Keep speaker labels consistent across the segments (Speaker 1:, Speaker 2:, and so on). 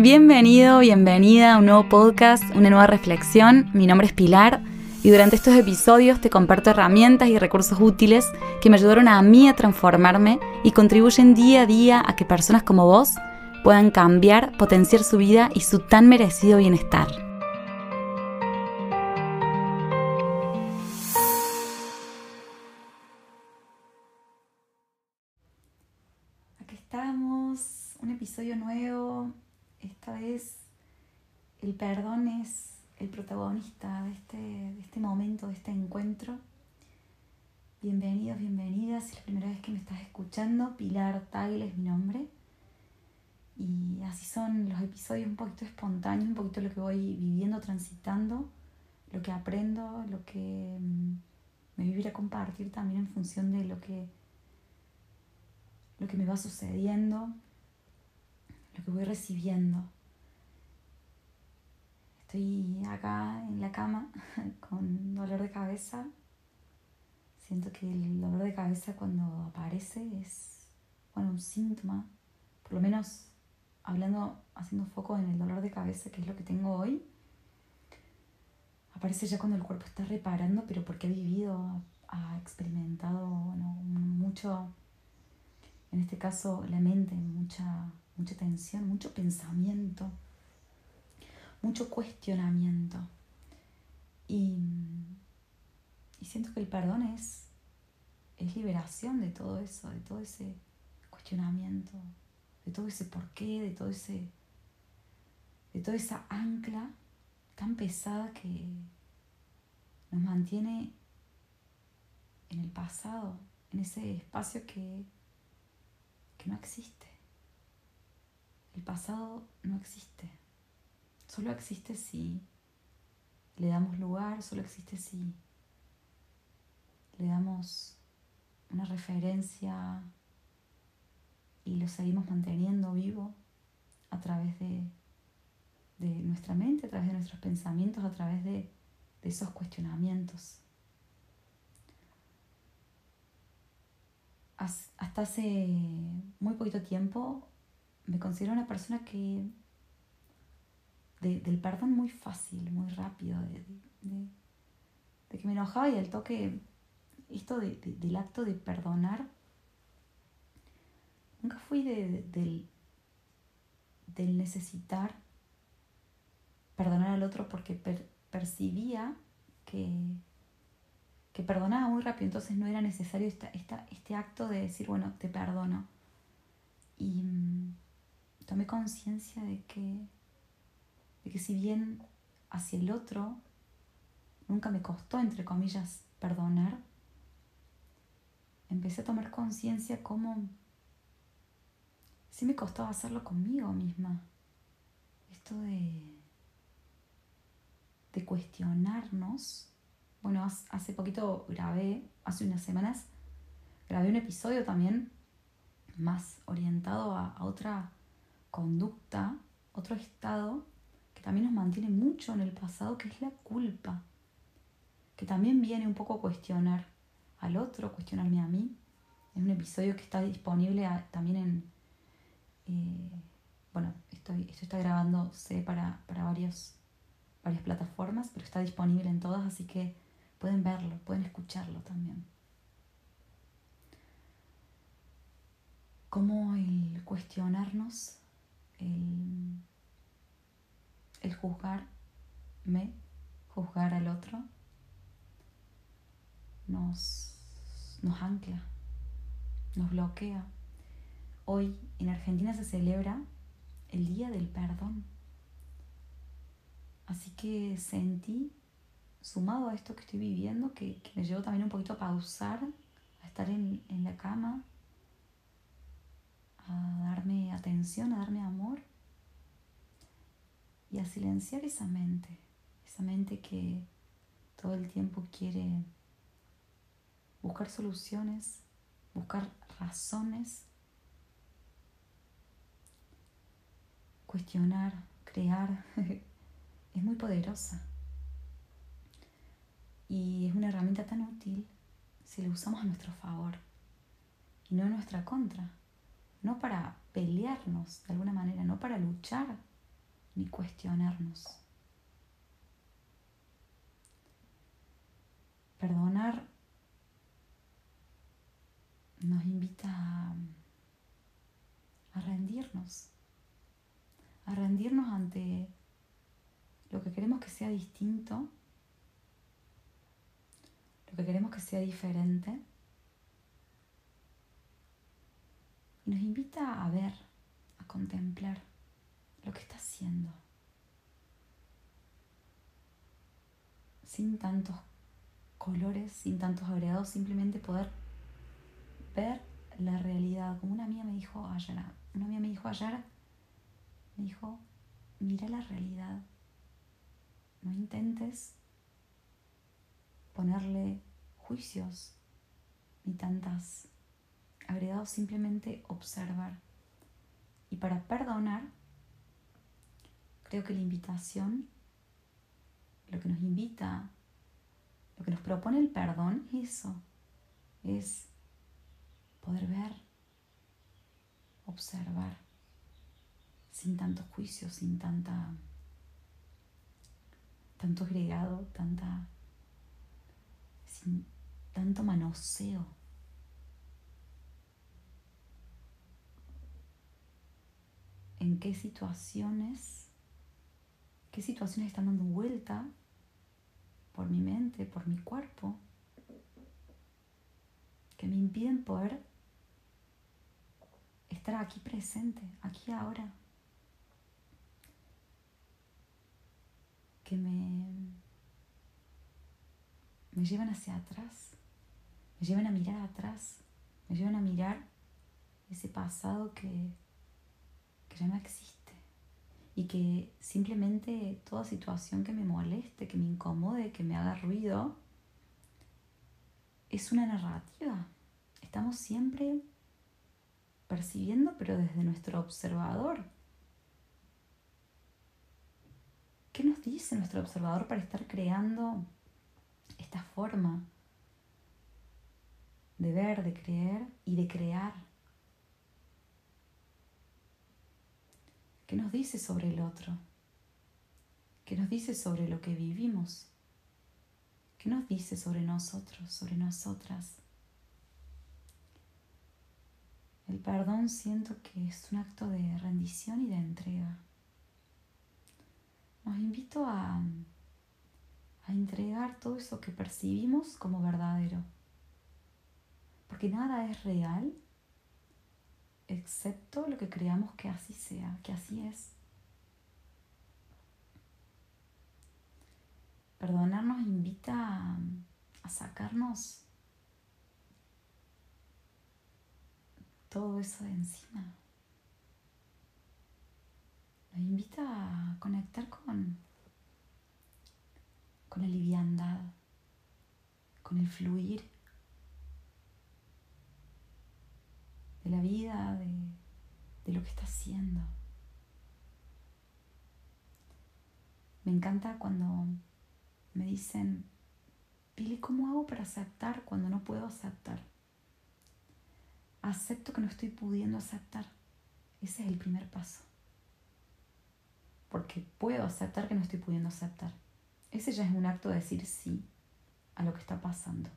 Speaker 1: Bienvenido, bienvenida a un nuevo podcast, una nueva reflexión. Mi nombre es Pilar y durante estos episodios te comparto herramientas y recursos útiles que me ayudaron a mí a transformarme y contribuyen día a día a que personas como vos puedan cambiar, potenciar su vida y su tan merecido bienestar. Aquí estamos, un episodio nuevo. Esta vez el perdón es el protagonista de este, de este momento, de este encuentro. Bienvenidos, bienvenidas. Es la primera vez que me estás escuchando, Pilar Tagle es mi nombre. Y así son los episodios un poquito espontáneos, un poquito lo que voy viviendo, transitando, lo que aprendo, lo que mm, me viviré a compartir también en función de lo que, lo que me va sucediendo, lo que voy recibiendo. Estoy acá en la cama con dolor de cabeza. Siento que el dolor de cabeza cuando aparece es, bueno, un síntoma, por lo menos hablando, haciendo foco en el dolor de cabeza, que es lo que tengo hoy. Aparece ya cuando el cuerpo está reparando, pero porque ha vivido, ha experimentado mucho, en este caso la mente, mucha, mucha tensión, mucho pensamiento mucho cuestionamiento. Y, siento que el perdón es, es liberación de todo eso, de todo ese cuestionamiento, de todo ese porqué, de todo ese de toda esa ancla tan pesada que nos mantiene en el pasado, en ese espacio que, que no existe. El pasado no existe. Solo existe si le damos lugar, solo existe si le damos una referencia y lo seguimos manteniendo vivo a través de, nuestra mente, a través de nuestros pensamientos, a través de, de esos cuestionamientos. Hasta hace muy poquito tiempo me considero una persona que del perdón muy fácil, muy rápido, de, que me enojaba y el toque, esto del acto de perdonar, nunca fui del, del necesitar perdonar al otro porque percibía que, que perdonaba muy rápido, entonces no era necesario esta, este acto de decir, bueno, te perdono. Y mm, tomé conciencia de que que si bien hacia el otro nunca me costó, entre comillas, perdonar, empecé a tomar conciencia cómo sí me costaba hacerlo conmigo misma. Esto de, de cuestionarnos. Bueno, hace poquito grabé, hace unas semanas, grabé un episodio también más orientado a otra conducta, otro estado que también nos mantiene mucho en el pasado, que es la culpa, que también viene un poco a cuestionar al otro, cuestionarme a mí. Es un episodio que está disponible también en... Eh, bueno, estoy, esto está grabándose para, para varios, varias plataformas, pero está disponible en todas, así que pueden verlo, pueden escucharlo también. Cómo el cuestionarnos, el el juzgarme, juzgar al otro, nos, nos ancla, nos bloquea. Hoy en Argentina se celebra el Día del Perdón. Así que sentí, sumado a esto que estoy viviendo, que, me llevó también un poquito a pausar, a estar en, en la cama, a darme atención, a darme amor y a silenciar esa mente, esa mente que todo el tiempo quiere buscar soluciones, buscar razones, cuestionar, crear, es muy poderosa. Y es una herramienta tan útil si la usamos a nuestro favor y no en nuestra contra. No para pelearnos de alguna manera, no para luchar ni cuestionarnos. Perdonar nos invita a, a rendirnos, a rendirnos ante lo que queremos que sea distinto, lo que queremos que sea diferente. Y nos invita a ver, a contemplar lo que está haciendo. Sin tantos colores, sin tantos agregados, simplemente poder ver la realidad. Como una amiga me dijo ayer, una amiga me dijo ayer, me dijo, mira la realidad. No intentes ponerle juicios ni tantas agregados, simplemente observar. Y para perdonar, creo que la invitación, lo que nos invita, lo que nos propone el perdón es eso, es poder ver, observar, sin tanto juicio, sin tanta tanto agregado, tanta, sin tanto manoseo. En qué situaciones, qué situaciones están dando vuelta por mi mente, por mi cuerpo, que me impiden poder estar aquí presente, aquí ahora. que me, me llevan hacia atrás, me llevan a mirar atrás, me llevan a mirar ese pasado que, que ya no existe y que simplemente toda situación que me moleste, que me incomode, que me haga ruido, es una narrativa. Estamos siempre percibiendo, pero desde nuestro observador ¿Qué nos dice nuestro observador para estar creando esta forma de ver, de creer y de crear? ¿Qué nos dice sobre el otro? ¿Qué nos dice sobre lo que vivimos? ¿Qué nos dice sobre nosotros, sobre nosotras? El perdón siento que es un acto de rendición y de entrega nos invito a, a entregar todo eso que percibimos como verdadero. Porque nada es real excepto lo que creamos que así sea, que así es. Perdonar nos invita a, sacarnos todo eso de encima nos invita a conectar con, con la liviandad, con el fluir de la vida, de, de lo que está haciendo. Me encanta cuando me dicen, Pili, ¿cómo hago para aceptar cuando no puedo aceptar? Acepto que no estoy pudiendo aceptar. Ese es el primer paso porque puedo aceptar que no estoy pudiendo aceptar. Ese ya es un acto de decir sí a lo que está pasando.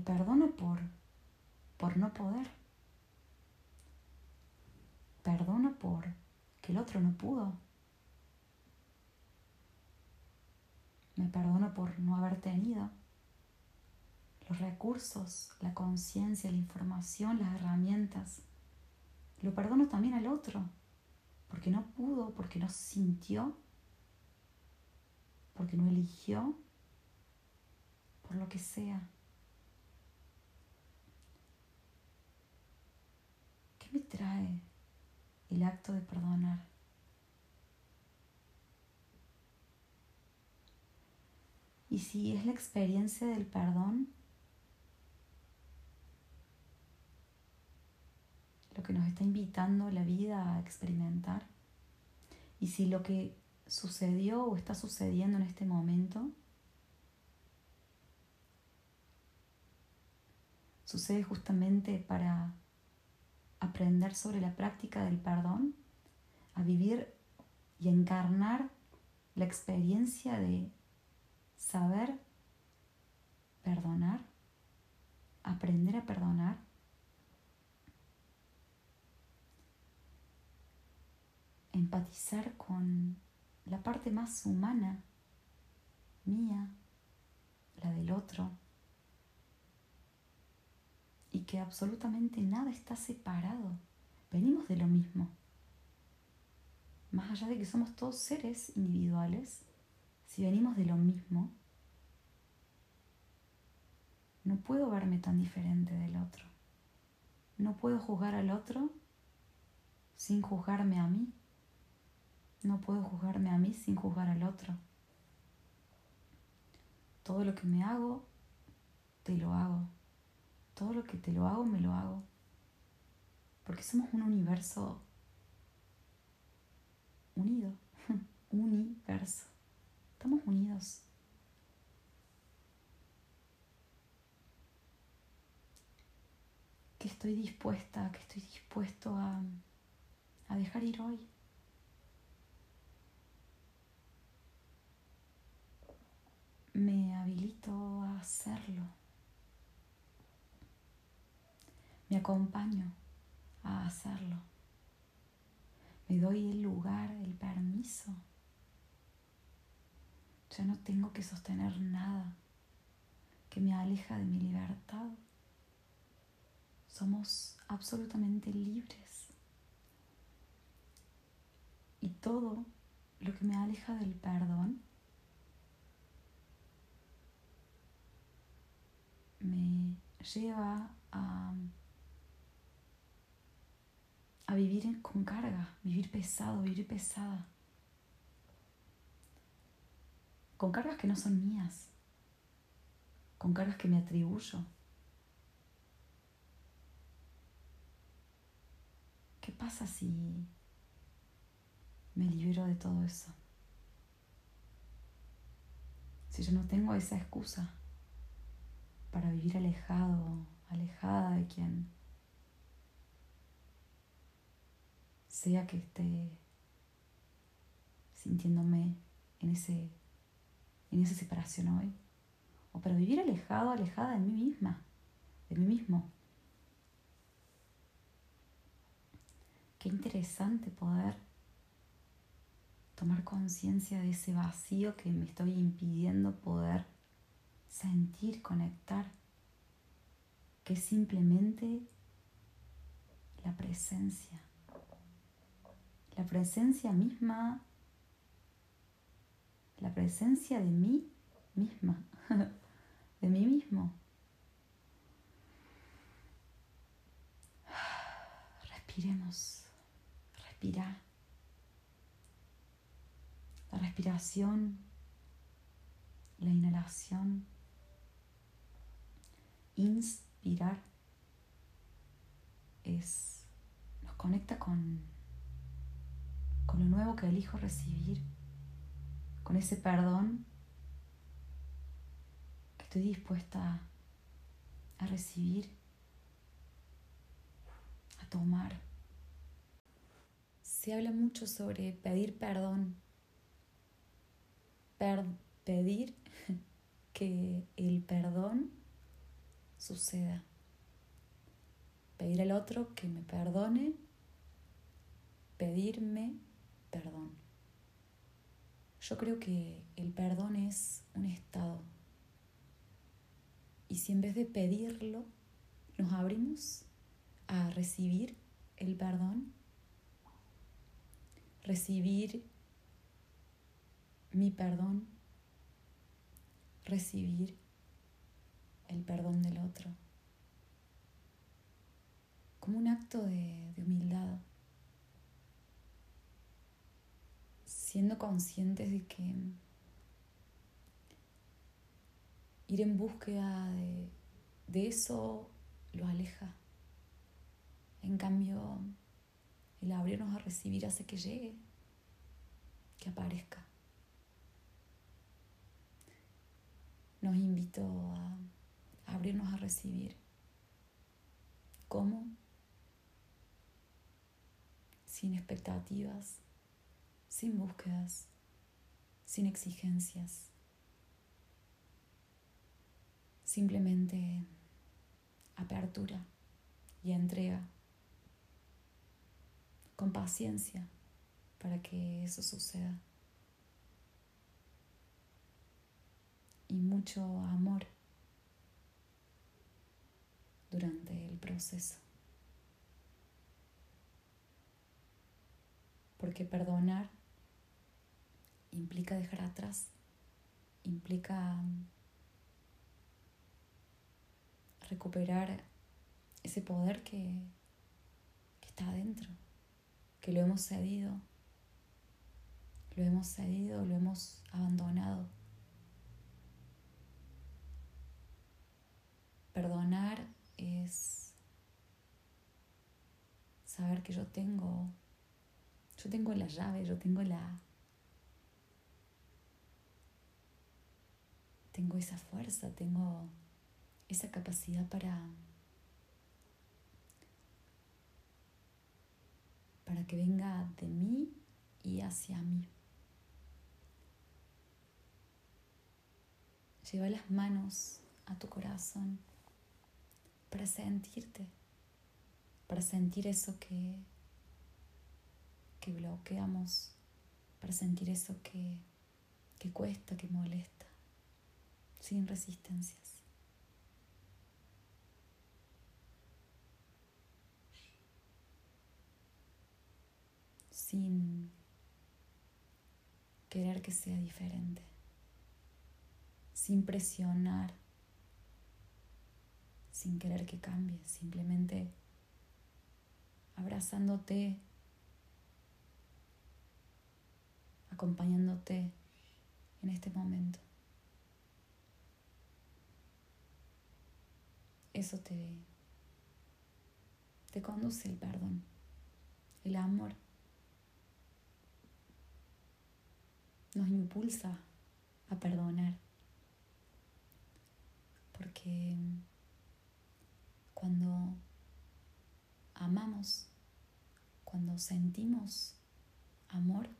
Speaker 1: Perdono por, por no poder. Perdono por que el otro no pudo. Me perdono por no haber tenido los recursos, la conciencia, la información, las herramientas. Lo perdono también al otro, porque no pudo, porque no sintió, porque no eligió, por lo que sea. ¿Qué me trae el acto de perdonar? Y si es la experiencia del perdón, lo que nos está invitando la vida a experimentar. Y si lo que sucedió o está sucediendo en este momento sucede justamente para aprender sobre la práctica del perdón, a vivir y encarnar la experiencia de saber perdonar, aprender a perdonar. empatizar con la parte más humana mía, la del otro, y que absolutamente nada está separado. Venimos de lo mismo. Más allá de que somos todos seres individuales, si venimos de lo mismo, no puedo verme tan diferente del otro. No puedo juzgar al otro sin juzgarme a mí. No puedo juzgarme a mí sin juzgar al otro. Todo lo que me hago, te lo hago. Todo lo que te lo hago, me lo hago. Porque somos un universo unido. universo. Estamos unidos. que estoy dispuesta, que estoy dispuesto a, a dejar ir hoy. Me habilito a hacerlo. Me acompaño a hacerlo. Me doy el lugar, el permiso. Ya no tengo que sostener nada que me aleja de mi libertad somos absolutamente libres. Y todo lo que me aleja del perdón me lleva a, a vivir con carga, vivir pesado, vivir pesada. Con cargas que no son mías, con cargas que me atribuyo. ¿Qué pasa si me libero de todo eso? Si yo no tengo esa excusa para vivir alejado, alejada de quien sea que esté sintiéndome en ese en esa separación hoy o para vivir alejado, alejada de mí misma, de mí mismo. Qué interesante poder tomar conciencia de ese vacío que me estoy impidiendo poder sentir, conectar, que es simplemente la presencia. La presencia misma, la presencia de mí misma, de mí mismo. Respiremos respirar. La respiración, la inhalación, inspirar es nos conecta con con lo nuevo que elijo recibir, con ese perdón que estoy dispuesta a recibir, a tomar. Se habla mucho sobre pedir perdón, pedir que el perdón suceda, pedir al otro que me perdone, pedirme perdón. Yo creo que el perdón es un estado. Y si en vez de pedirlo, nos abrimos a recibir el perdón, recibir mi perdón, recibir el perdón del otro, como un acto de, humildad, siendo conscientes de que ir en búsqueda de, de eso lo aleja. En cambio, el abrirnos a recibir hace que llegue, que aparezca. Nos invito a abrirnos a recibir cómo, sin expectativas, sin búsquedas, sin exigencias. Simplemente apertura y entrega con paciencia para que eso suceda. Y mucho amor durante el proceso. Porque perdonar implica dejar atrás, implica recuperar ese poder que, está adentro, que lo hemos cedido, lo hemos cedido, lo hemos abandonado. Perdonar es saber que yo tengo, yo tengo la llave, yo tengo la, tengo esa fuerza, tengo esa capacidad para para que venga de mí y hacia mí. Lleva las manos a tu corazón para sentirte, para sentir eso que, que bloqueamos, para sentir eso que, que cuesta, que molesta, sin resistencias. sin querer que sea diferente, sin presionar, sin querer que cambie, simplemente abrazándote, acompañándote en este momento. Eso te, te conduce el perdón, el amor. nos impulsa a perdonar. Porque cuando amamos, cuando sentimos amor,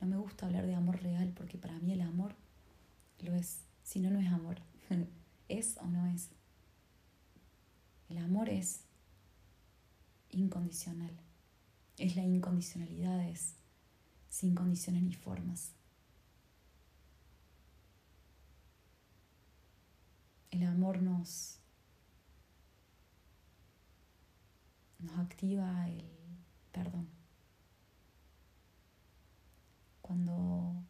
Speaker 1: no me gusta hablar de amor real porque para mí el amor lo es, si no, no es amor. ¿Es o no es? El amor es incondicional. Es la incondicionalidad, es sin condiciones ni formas. El amor nos, nos activa el perdón. Cuando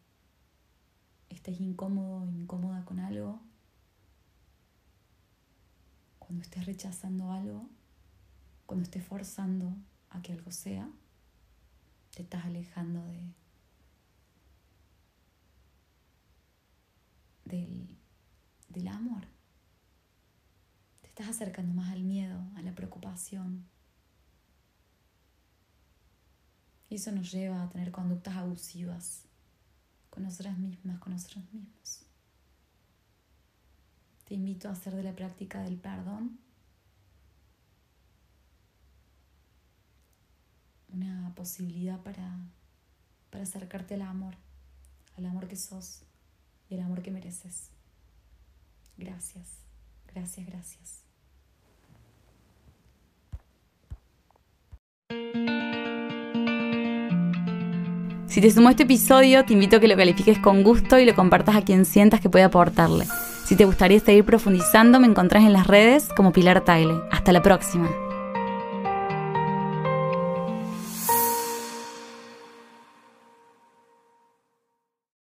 Speaker 1: estés incómodo, incómoda con algo, cuando estés rechazando algo, cuando estés forzando a que algo sea, te estás alejando de, del, del amor. Te estás acercando más al miedo, a la preocupación. Y eso nos lleva a tener conductas abusivas con nosotras mismas, con nosotros mismos. Te invito a hacer de la práctica del perdón una posibilidad para, para acercarte al amor, al amor que sos y al amor que mereces. Gracias, gracias, gracias.
Speaker 2: Si te sumó este episodio, te invito a que lo califiques con gusto y lo compartas a quien sientas que puede aportarle. Si te gustaría seguir profundizando, me encontrás en las redes como Pilar Taile. Hasta la próxima.